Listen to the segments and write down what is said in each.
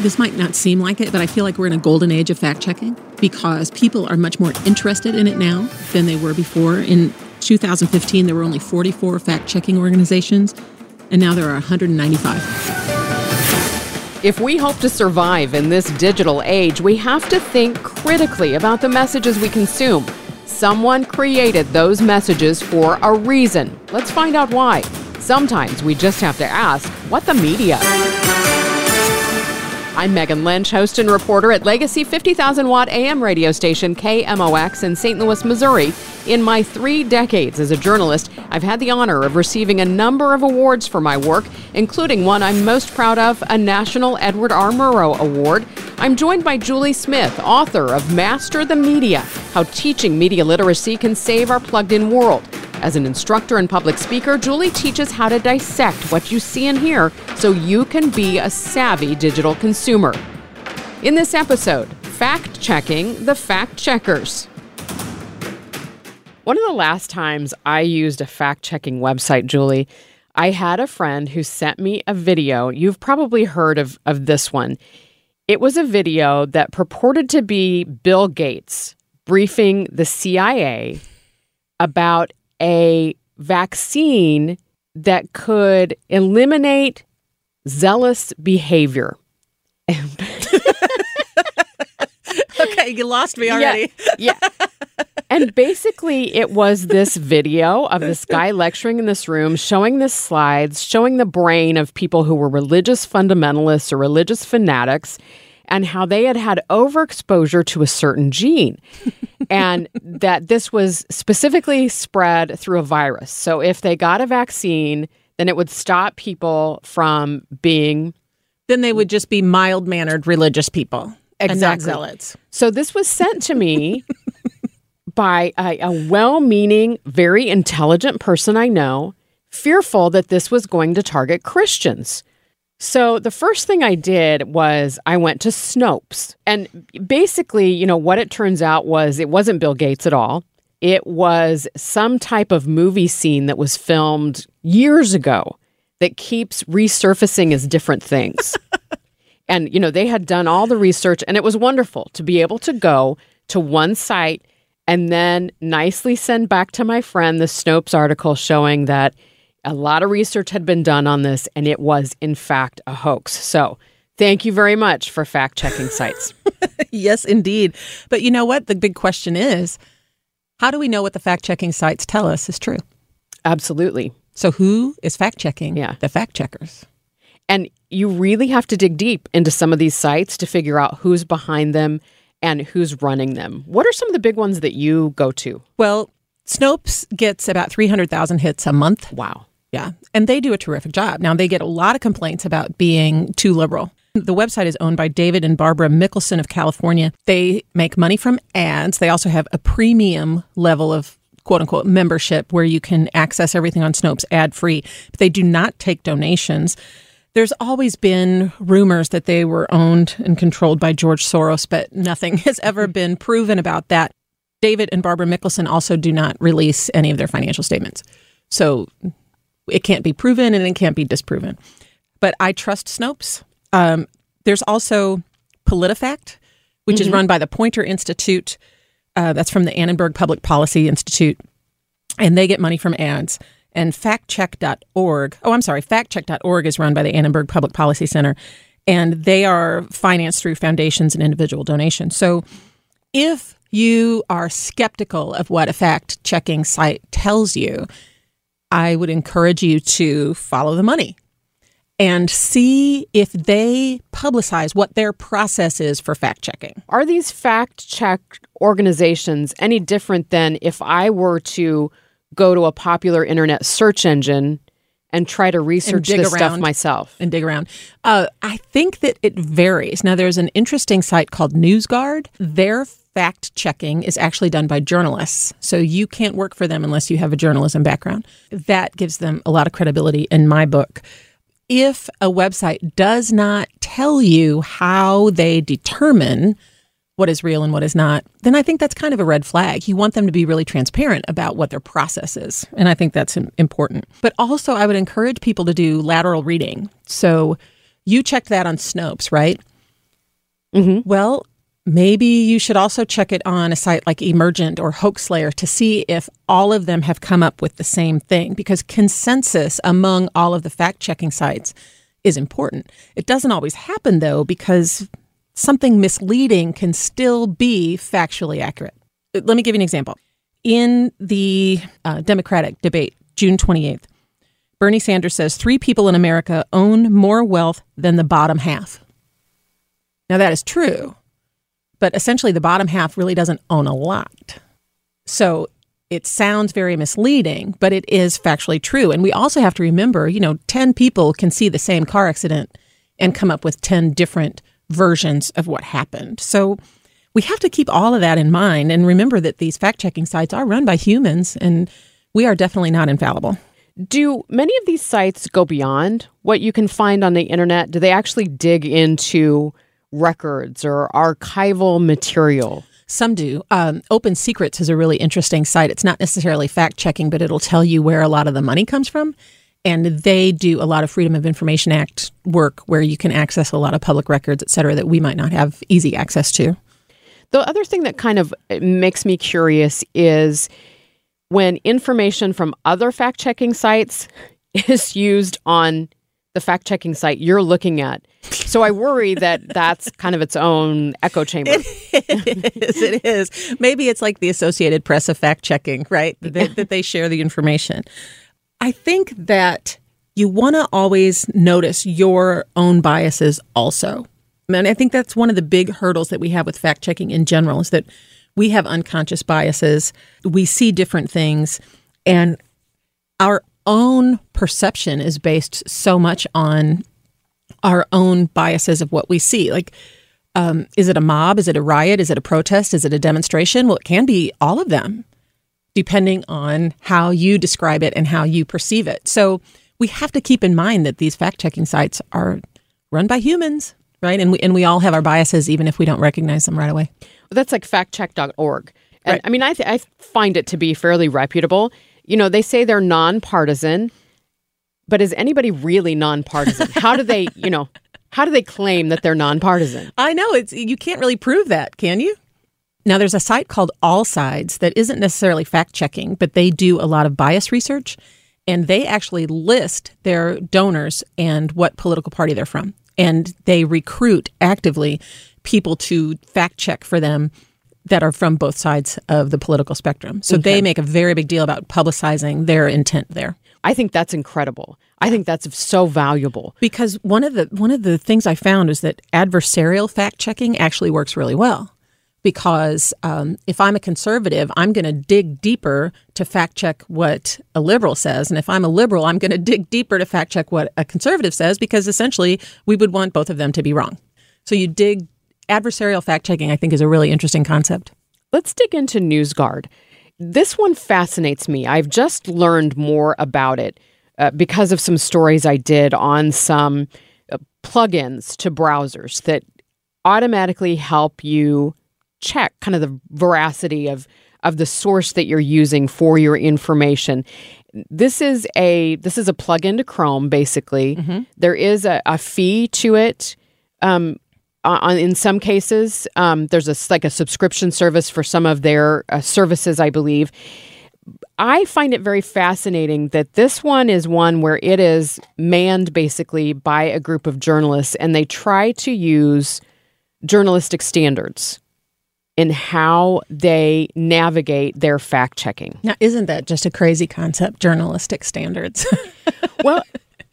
This might not seem like it, but I feel like we're in a golden age of fact checking because people are much more interested in it now than they were before. In 2015, there were only 44 fact checking organizations, and now there are 195. If we hope to survive in this digital age, we have to think critically about the messages we consume. Someone created those messages for a reason. Let's find out why. Sometimes we just have to ask what the media. I'm Megan Lynch, host and reporter at Legacy 50,000 watt AM radio station KMOX in St. Louis, Missouri. In my three decades as a journalist, I've had the honor of receiving a number of awards for my work, including one I'm most proud of a National Edward R. Murrow Award. I'm joined by Julie Smith, author of Master the Media How Teaching Media Literacy Can Save Our Plugged In World. As an instructor and public speaker, Julie teaches how to dissect what you see and hear so you can be a savvy digital consumer. In this episode, fact checking the fact checkers. One of the last times I used a fact checking website, Julie, I had a friend who sent me a video. You've probably heard of, of this one. It was a video that purported to be Bill Gates briefing the CIA about a vaccine that could eliminate zealous behavior. okay, you lost me already. Yeah. yeah. and basically, it was this video of this guy lecturing in this room, showing the slides, showing the brain of people who were religious fundamentalists or religious fanatics and how they had had overexposure to a certain gene and that this was specifically spread through a virus. So if they got a vaccine, then it would stop people from being. Then they would just be mild mannered religious people. Exactly. zealots. So this was sent to me by a, a well meaning, very intelligent person I know, fearful that this was going to target Christians. So the first thing I did was I went to Snopes. And basically, you know, what it turns out was it wasn't Bill Gates at all. It was some type of movie scene that was filmed years ago that keeps resurfacing as different things. and, you know, they had done all the research and it was wonderful to be able to go to one site and then nicely send back to my friend the Snopes article showing that a lot of research had been done on this, and it was, in fact, a hoax. So, thank you very much for fact checking sites. yes, indeed. But you know what? The big question is how do we know what the fact checking sites tell us is true? Absolutely. So, who is fact checking yeah. the fact checkers? And you really have to dig deep into some of these sites to figure out who's behind them and who's running them. What are some of the big ones that you go to? Well, Snopes gets about 300,000 hits a month. Wow. Yeah. And they do a terrific job. Now, they get a lot of complaints about being too liberal. The website is owned by David and Barbara Mikkelson of California. They make money from ads. They also have a premium level of quote unquote membership where you can access everything on Snopes ad free, but they do not take donations. There's always been rumors that they were owned and controlled by George Soros, but nothing has ever been proven about that. David and Barbara Mikkelson also do not release any of their financial statements. So it can't be proven and it can't be disproven. But I trust Snopes. Um, there's also PolitiFact, which mm-hmm. is run by the Poynter Institute. Uh, that's from the Annenberg Public Policy Institute. And they get money from ads. And factcheck.org, oh, I'm sorry, factcheck.org is run by the Annenberg Public Policy Center. and they are financed through foundations and individual donations. So if you are skeptical of what a fact checking site tells you, I would encourage you to follow the money and see if they publicize what their process is for fact checking. Are these fact check organizations any different than if I were to go to a popular internet search engine and try to research this stuff myself? and dig around. Uh, I think that it varies. Now, there's an interesting site called NewsGuard. Their fact checking is actually done by journalists. So you can't work for them unless you have a journalism background. That gives them a lot of credibility in my book. If a website does not tell you how they determine what is real and what is not, then I think that's kind of a red flag. You want them to be really transparent about what their process is. And I think that's important. But also, I would encourage people to do lateral reading. So you checked that on Snopes, right? Mm-hmm. Well, maybe you should also check it on a site like Emergent or Hoaxslayer to see if all of them have come up with the same thing because consensus among all of the fact checking sites is important. It doesn't always happen though because something misleading can still be factually accurate. Let me give you an example. In the uh, Democratic debate, June 28th, Bernie Sanders says three people in America own more wealth than the bottom half. Now, that is true, but essentially the bottom half really doesn't own a lot. So it sounds very misleading, but it is factually true. And we also have to remember, you know, 10 people can see the same car accident and come up with 10 different versions of what happened. So we have to keep all of that in mind and remember that these fact checking sites are run by humans and we are definitely not infallible. Do many of these sites go beyond what you can find on the internet? Do they actually dig into records or archival material? Some do. Um, Open Secrets is a really interesting site. It's not necessarily fact checking, but it'll tell you where a lot of the money comes from. And they do a lot of Freedom of Information Act work where you can access a lot of public records, et cetera, that we might not have easy access to. The other thing that kind of makes me curious is when information from other fact checking sites is used on the fact checking site you're looking at. So I worry that that's kind of its own echo chamber. it is. It is. Maybe it's like the Associated Press of fact checking, right? That they, that they share the information. I think that you want to always notice your own biases also. And I think that's one of the big hurdles that we have with fact checking in general is that we have unconscious biases. We see different things, and our own perception is based so much on our own biases of what we see. Like, um, is it a mob? Is it a riot? Is it a protest? Is it a demonstration? Well, it can be all of them, depending on how you describe it and how you perceive it. So we have to keep in mind that these fact checking sites are run by humans, right? And we and we all have our biases, even if we don't recognize them right away. That's like factcheck.org. And Right. I mean, I, th- I find it to be fairly reputable. You know, they say they're nonpartisan, but is anybody really nonpartisan? how do they, you know, how do they claim that they're nonpartisan? I know it's you can't really prove that, can you? Now there's a site called All Sides that isn't necessarily fact checking, but they do a lot of bias research and they actually list their donors and what political party they're from. And they recruit actively people to fact check for them that are from both sides of the political spectrum. So they make a very big deal about publicizing their intent there. I think that's incredible. I think that's so valuable. because one of the one of the things I found is that adversarial fact checking actually works really well. Because um, if I'm a conservative, I'm going to dig deeper to fact check what a liberal says, and if I'm a liberal, I'm going to dig deeper to fact check what a conservative says, because essentially we would want both of them to be wrong. So you dig adversarial fact checking. I think is a really interesting concept. Let's dig into NewsGuard. This one fascinates me. I've just learned more about it uh, because of some stories I did on some uh, plugins to browsers that automatically help you check kind of the veracity of of the source that you're using for your information. This is a this is a plugin to Chrome. Basically, There is a, a fee to it. Um, on, in some cases, um, there's a like a subscription service for some of their uh, services, I believe. I find it very fascinating that this one is one where it is manned basically by a group of journalists and they try to use journalistic standards in how they navigate their fact checking. Now, isn't that just a crazy concept, journalistic standards? Well,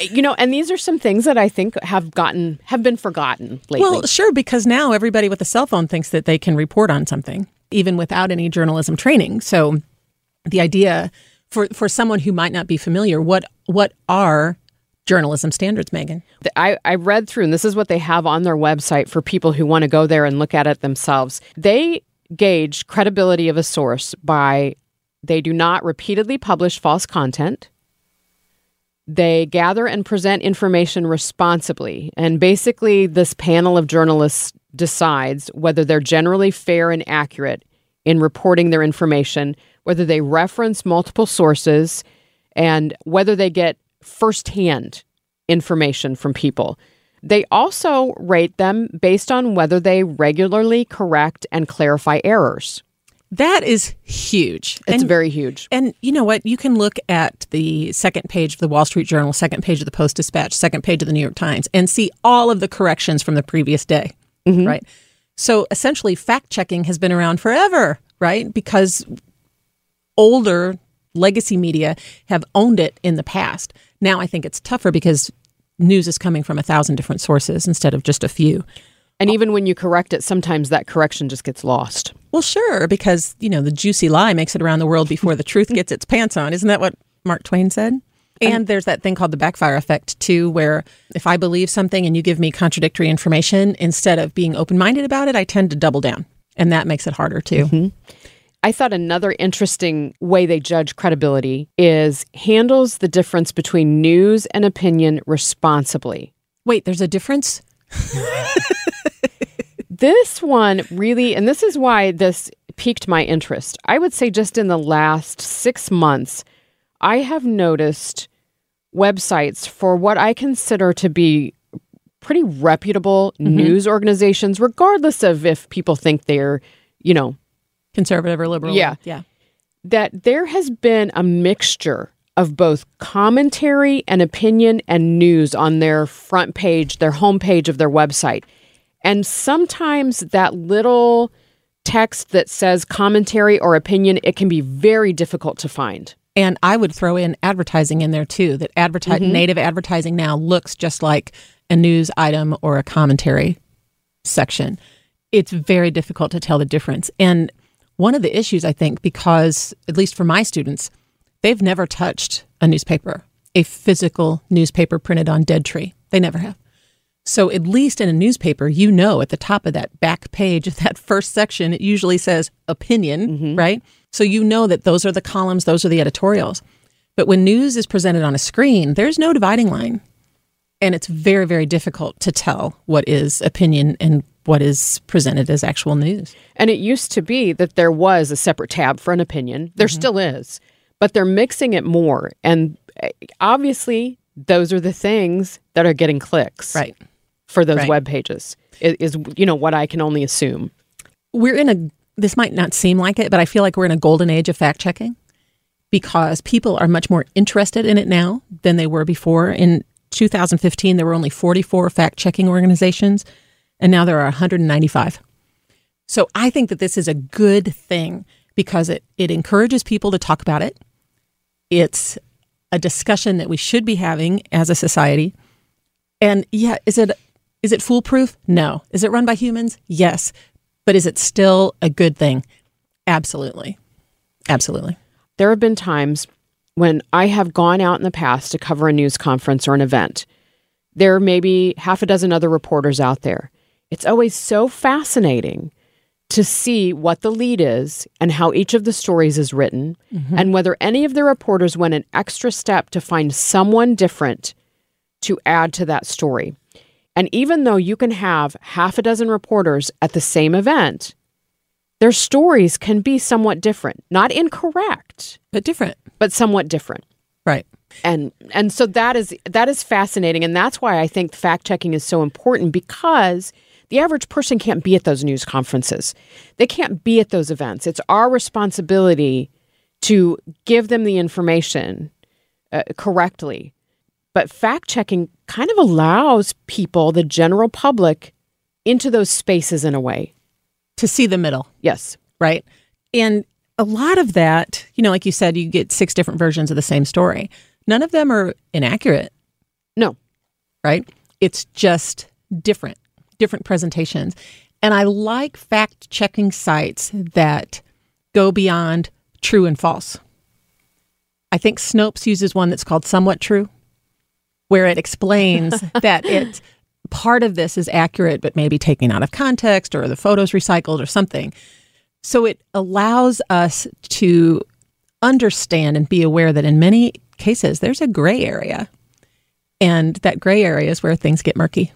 you know, and these are some things that I think have gotten have been forgotten lately. well, sure, because now everybody with a cell phone thinks that they can report on something, even without any journalism training. So the idea for, for someone who might not be familiar, what what are journalism standards, Megan? I, I read through, and this is what they have on their website for people who want to go there and look at it themselves. They gauge credibility of a source by they do not repeatedly publish false content. They gather and present information responsibly. And basically, this panel of journalists decides whether they're generally fair and accurate in reporting their information, whether they reference multiple sources, and whether they get firsthand information from people. They also rate them based on whether they regularly correct and clarify errors. That is huge. It's And- very huge. And you know what? You can look at the second page of the Wall Street Journal, second page of the Post Dispatch, second page of the New York Times, and see all of the corrections from the previous day, mm-hmm. right? So essentially, fact checking has been around forever, right? Because older legacy media have owned it in the past. Now I think it's tougher because news is coming from a thousand different sources instead of just a few. And even when you correct it, sometimes that correction just gets lost. Well, sure, because you know the juicy lie makes it around the world before the truth gets its pants on. Isn't that what Mark Twain said? And there's that thing called the backfire effect too, where if I believe something and you give me contradictory information, instead of being open-minded about it, I tend to double down, and that makes it harder too. Mm-hmm. I thought another interesting way they judge credibility is handles the difference between news and opinion responsibly. Wait, there's a difference. This one really, and this is why this piqued my interest. I would say just in the last six months, I have noticed websites for what I consider to be pretty reputable mm-hmm. news organizations, regardless of if people think they're, you know, Conservative or liberal? Yeah. yeah. that there has been a mixture of both commentary and opinion and news on their front page, their homepage of their website. And sometimes that little text that says commentary or opinion, it can be very difficult to find. And I would throw in advertising in there too. That adverti- mm-hmm. native advertising now looks just like a news item or a commentary section. It's very difficult to tell the difference. And one of the issues, I think, because at least for my students, they've never touched a newspaper, a physical newspaper printed on dead tree. They never have. So at least in a newspaper, you know at the top of that back page of that first section, it usually says opinion, right? So you know that those are the columns, those are the editorials. But when news is presented on a screen, there's no dividing line. And it's very, very difficult to tell what is opinion and what is presented as actual news. And it used to be that there was a separate tab for an opinion. There still is, but they're mixing it more. And eh, obviously, those are the things that are getting clicks Right. For those Right. web pages. Is, is you know what I can only assume. we're in a this might not seem like it, but I feel like we're in a golden age of fact checking because people are much more interested in it now than they were before. In 2015, there were only 44 fact checking organizations, and now there are 195. So I think that this is a good thing because it, it encourages people to talk about it. It's a discussion that we should be having as a society. And yeah, is it is it foolproof? No. Is it run by humans? Yes. But is it still a good thing? Absolutely. Absolutely. There have been times when I have gone out in the past to cover a news conference or an event. There may be half a dozen other reporters out there. It's always so fascinating to see what the lead is and how each of the stories is written, mm-hmm. and whether any of the reporters went an extra step to find someone different to add to that story. And even though you can have half a dozen reporters at the same event, their stories can be somewhat different, not incorrect, But different. but somewhat different. Right. And and so that is that is fascinating and that's why I think fact checking is so important because the average person can't be at those news conferences. They can't be at those events. It's our responsibility to give them the information uh, correctly. But fact checking kind of allows people, the general public, into those spaces in a way. To see the middle. Yes. Right. And a lot of that, you know, like you said, you get six different versions of the same story. None of them are inaccurate. No. Right. It's just different, different presentations. And I like fact checking sites that go beyond true and false. I think Snopes uses one that's called Somewhat True, where it explains that it part of this is accurate, but maybe taken out of context or the photos recycled or something. So it allows us to understand and be aware that in many cases there's a gray area. And that gray area is where things get murky.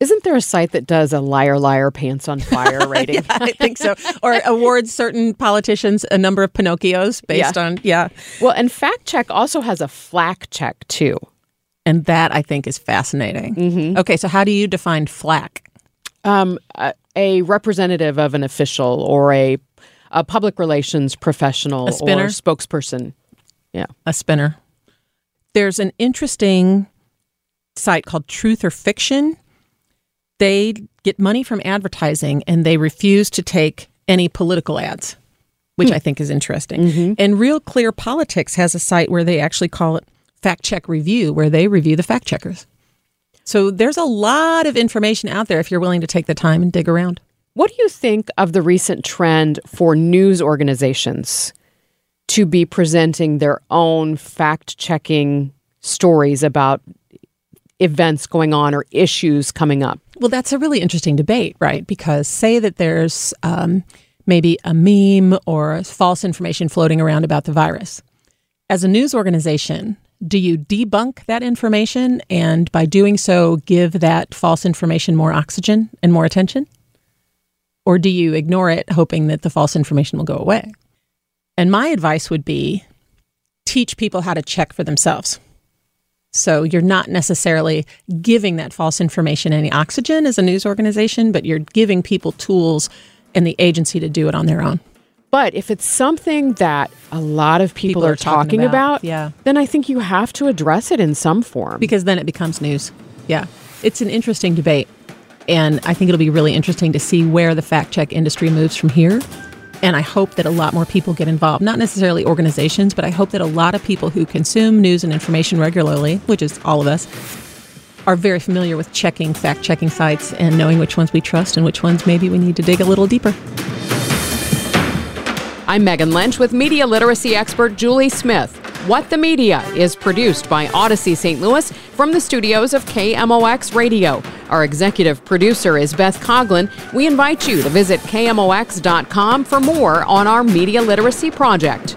Isn't there a site that does a liar, liar, pants on fire rating? yeah, I think so. Or awards certain politicians a number of Pinocchios based Yeah. on, yeah. Well, and fact check also has a flack check too. And that I think is fascinating. Mm-hmm. Okay, so how do you define flack? Um, a, a representative of an official or a, a public relations professional A spinner? or spokesperson. Yeah. a spinner. There's an interesting site called Truth or Fiction. They get money from advertising and they refuse to take any political ads, which I think is interesting. And Real Clear Politics has a site where they actually call it Fact Check Review, where they review the fact checkers. So there's a lot of information out there if you're willing to take the time and dig around. What do you think of the recent trend for news organizations to be presenting their own fact checking stories about events going on or issues coming up? Well, that's a really interesting debate, right? Because say that there's um, maybe a meme or false information floating around about the virus. As a news organization, do you debunk that information and by doing so give that false information more oxygen and more attention? Or do you ignore it, hoping that the false information will go away? And my advice would be teach people how to check for themselves. So you're not necessarily giving that false information any oxygen as a news organization, but you're giving people tools and the agency to do it on their own. But if it's something that a lot of people, People are, are talking talking, about, about, yeah. then I think you have to address it in some form. because then it becomes news. Yeah. It's an interesting debate. And I think it'll be really interesting to see where the fact check industry moves from here. And I hope that a lot more people get involved, not necessarily organizations, but I hope that a lot of people who consume news and information regularly, which is all of us, are very familiar with checking fact checking sites and knowing which ones we trust and which ones maybe we need to dig a little deeper. I'm Megan Lynch with media literacy expert Julie Smith. What the Media is produced by Audacy St. Louis from the studios of KMOX Radio. Our executive producer is Beth Coglin. We invite you to visit KMOX.com for more on our media literacy project.